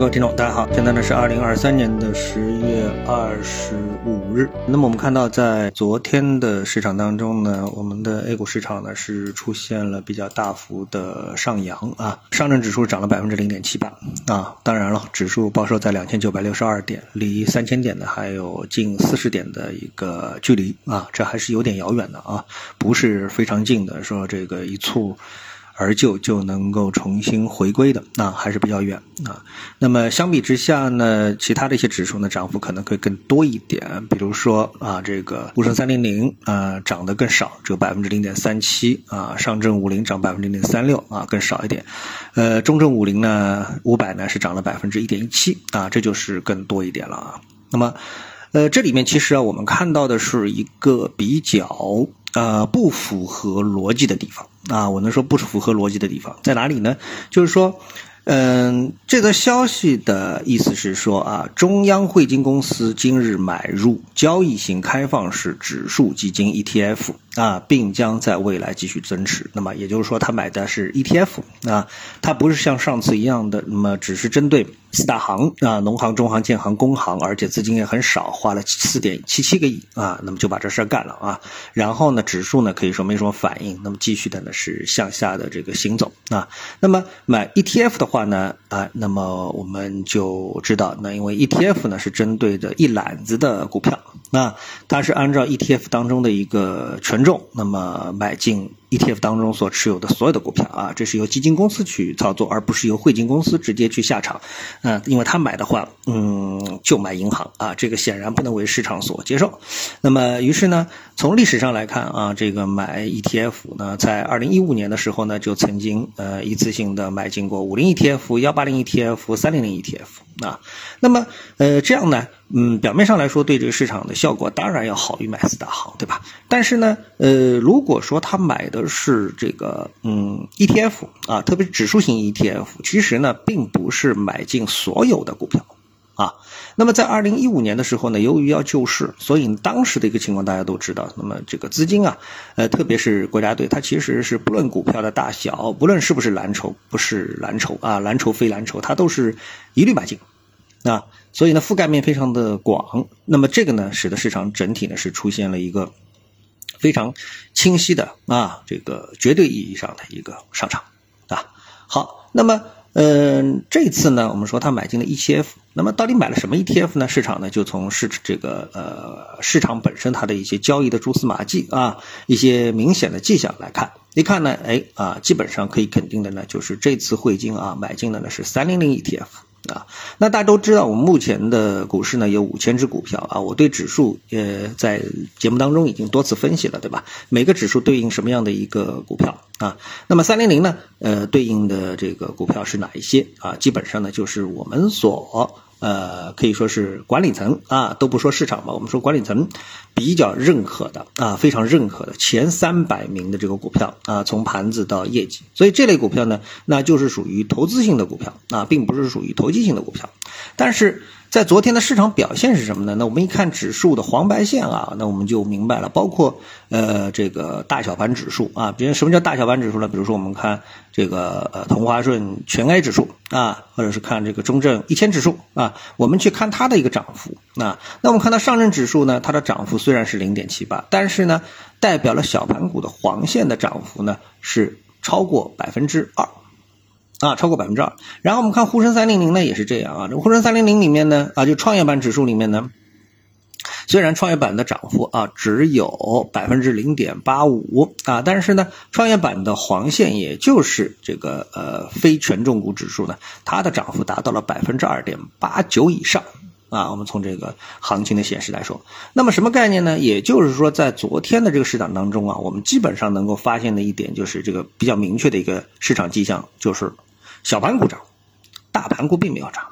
各位听众，大家好，现在呢是二零二三年的十月二十五日。那么我们看到，在昨天的市场当中呢，我们的 A 股市场呢是出现了比较大幅的上扬啊，上证指数涨了百分之零点七八啊。当然了，指数报收在两千九百六十二点，离三千点呢还有近四十点的一个距离啊，这还是有点遥远的啊，不是非常近的，说这个一蹴。而就就能够重新回归的，那还是比较远啊。那么相比之下呢，其他的一些指数呢，涨幅可能会更多一点。比如说啊，这个沪深三零零啊，涨得更少，只有百分之零点三七啊。上证五零涨百分之零点三六啊，更少一点。呃，中证五零呢，五百呢是涨了百分之一点一七啊，这就是更多一点了啊。那么，呃，这里面其实啊，我们看到的是一个比较。呃，不符合逻辑的地方啊，我能说不符合逻辑的地方在哪里呢？就是说，嗯，这则消息的意思是说啊，中央汇金公司今日买入交易型开放式指数基金 ETF。啊，并将在未来继续增持。那么也就是说，他买的是 ETF 啊，它不是像上次一样的，那么只是针对四大行啊，农行、中行、建行、工行，而且资金也很少，花了四点七七个亿啊，那么就把这事儿干了啊。然后呢，指数呢可以说没什么反应，那么继续的呢是向下的这个行走啊。那么买 ETF 的话呢啊，那么我们就知道，那因为 ETF 呢是针对的一揽子的股票。那它是按照 ETF 当中的一个权重，那么买进 ETF 当中所持有的所有的股票啊，这是由基金公司去操作，而不是由汇金公司直接去下场。嗯，因为他买的话，嗯，就买银行啊，这个显然不能为市场所接受。那么，于是呢，从历史上来看啊，这个买 ETF 呢，在2015年的时候呢，就曾经呃一次性的买进过50 ETF、180 ETF、300 ETF 啊。那么呃这样呢？嗯，表面上来说，对这个市场的效果当然要好于买四大行，对吧？但是呢，呃，如果说他买的是这个嗯 ETF 啊，特别是指数型 ETF，其实呢，并不是买进所有的股票啊。那么在二零一五年的时候呢，由于要救市，所以当时的一个情况大家都知道，那么这个资金啊，呃，特别是国家队，它其实是不论股票的大小，不论是不是蓝筹，不是蓝筹啊，蓝筹非蓝筹，它都是一律买进。啊，所以呢，覆盖面非常的广，那么这个呢，使得市场整体呢是出现了一个非常清晰的啊，这个绝对意义上的一个上涨啊。好，那么嗯，这次呢，我们说他买进了 ETF，那么到底买了什么 ETF 呢？市场呢就从市这个呃市场本身它的一些交易的蛛丝马迹啊，一些明显的迹象来看，一看呢，哎啊，基本上可以肯定的呢，就是这次汇金啊买进的呢是三零零 ETF。啊，那大家都知道，我们目前的股市呢有五千只股票啊。我对指数呃在节目当中已经多次分析了，对吧？每个指数对应什么样的一个股票啊？那么三零零呢，呃，对应的这个股票是哪一些啊？基本上呢就是我们所。呃，可以说是管理层啊，都不说市场吧，我们说管理层比较认可的啊，非常认可的前三百名的这个股票啊，从盘子到业绩，所以这类股票呢，那就是属于投资性的股票啊，并不是属于投机性的股票，但是。在昨天的市场表现是什么呢？那我们一看指数的黄白线啊，那我们就明白了。包括呃这个大小盘指数啊，比如什么叫大小盘指数呢？比如说我们看这个呃同花顺全 A 指数啊，或者是看这个中证一千指数啊，我们去看它的一个涨幅啊。那我们看到上证指数呢，它的涨幅虽然是零点七八，但是呢，代表了小盘股的黄线的涨幅呢是超过百分之二。啊，超过百分之二。然后我们看沪深三零零呢，也是这样啊。这沪深三零零里面呢，啊，就创业板指数里面呢，虽然创业板的涨幅啊只有百分之零点八五啊，但是呢，创业板的黄线，也就是这个呃非权重股指数呢，它的涨幅达到了百分之二点八九以上啊。我们从这个行情的显示来说，那么什么概念呢？也就是说，在昨天的这个市场当中啊，我们基本上能够发现的一点，就是这个比较明确的一个市场迹象，就是。小盘股涨，大盘股并没有涨，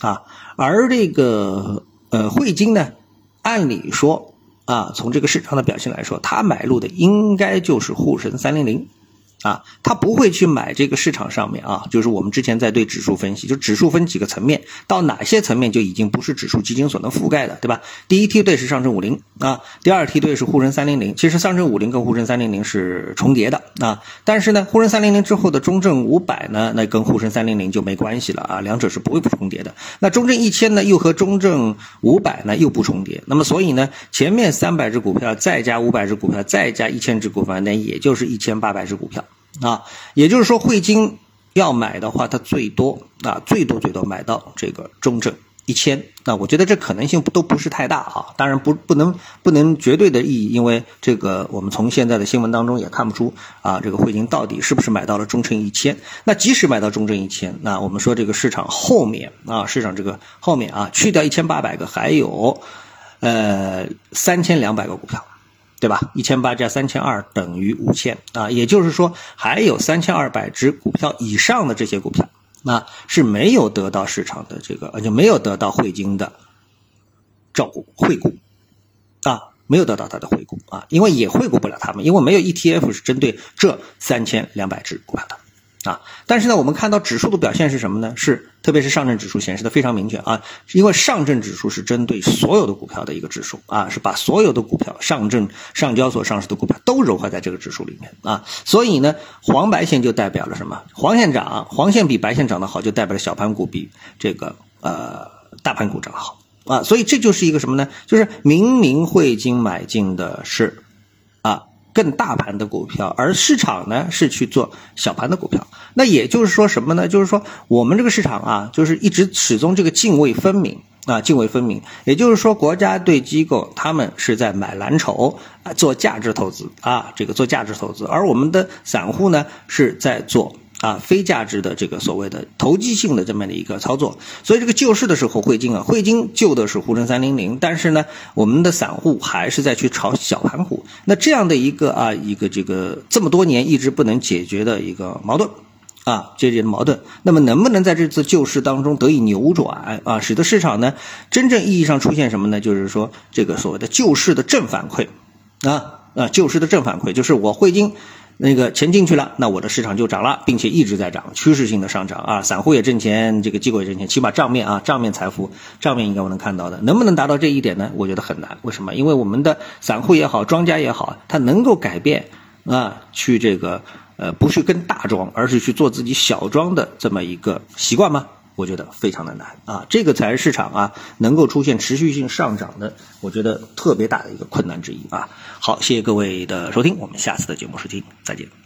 啊，而这个呃汇金呢，按理说啊，从这个市场的表现来说，它买入的应该就是沪深三零零，啊，他不会去买这个市场上面啊，就是我们之前在对指数分析，就指数分几个层面，到哪些层面就已经不是指数基金所能覆盖的，对吧？第一梯队是上证五零啊，第二梯队是沪深三零零。其实上证五零跟沪深三零零是重叠的啊，但是呢，沪深三零零之后的中证五百呢，那跟沪深三零零就没关系了啊，两者是不会不重叠的。那中证一千呢，又和中证五百呢又不重叠。那么所以呢，前面三百只股票再加五百只股票再加一千只股票，那也就是一千八百只股票。啊，也就是说，汇金要买的话，它最多啊，最多最多买到这个中证一千。那我觉得这可能性都不是太大啊。当然不不能不能绝对的意义，因为这个我们从现在的新闻当中也看不出啊，这个汇金到底是不是买到了中证一千。那即使买到中证一千，那我们说这个市场后面啊，市场这个后面啊，去掉一千八百个，还有呃三千两百个股票。对吧？一千八加三千二等于五千啊，也就是说还有三千二百只股票以上的这些股票，那是没有得到市场的这个，而且没有得到汇金的照顾惠顾啊，没有得到它的惠顾啊，因为也惠顾不了他们，因为没有 ETF 是针对这三千两百只股票的。啊，但是呢，我们看到指数的表现是什么呢？是特别是上证指数显示的非常明确啊，因为上证指数是针对所有的股票的一个指数啊，是把所有的股票上证上交所上市的股票都揉合在这个指数里面啊，所以呢，黄白线就代表了什么？黄线涨，黄线比白线涨得好，就代表了小盘股比这个呃大盘股涨得好啊，所以这就是一个什么呢？就是明明汇金买进的是。更大盘的股票，而市场呢是去做小盘的股票。那也就是说什么呢？就是说我们这个市场啊，就是一直始终这个泾渭分明啊，泾渭分明。也就是说，国家对机构他们是在买蓝筹啊，做价值投资啊，这个做价值投资，而我们的散户呢是在做。啊，非价值的这个所谓的投机性的这么的一个操作，所以这个救市的时候，汇金啊，汇金救的是沪深三零零，但是呢，我们的散户还是在去炒小盘股，那这样的一个啊，一个这个这么多年一直不能解决的一个矛盾，啊，这些矛盾，那么能不能在这次救市当中得以扭转啊，使得市场呢真正意义上出现什么呢？就是说这个所谓的救市的正反馈，啊啊，救市的正反馈就是我汇金。那个钱进去了，那我的市场就涨了，并且一直在涨，趋势性的上涨啊！散户也挣钱，这个机构也挣钱，起码账面啊，账面财富，账面应该我能看到的，能不能达到这一点呢？我觉得很难。为什么？因为我们的散户也好，庄家也好，他能够改变啊，去这个呃，不去跟大庄，而是去做自己小庄的这么一个习惯吗？我觉得非常的难啊，这个才是市场啊能够出现持续性上涨的，我觉得特别大的一个困难之一啊。好，谢谢各位的收听，我们下次的节目时间再见。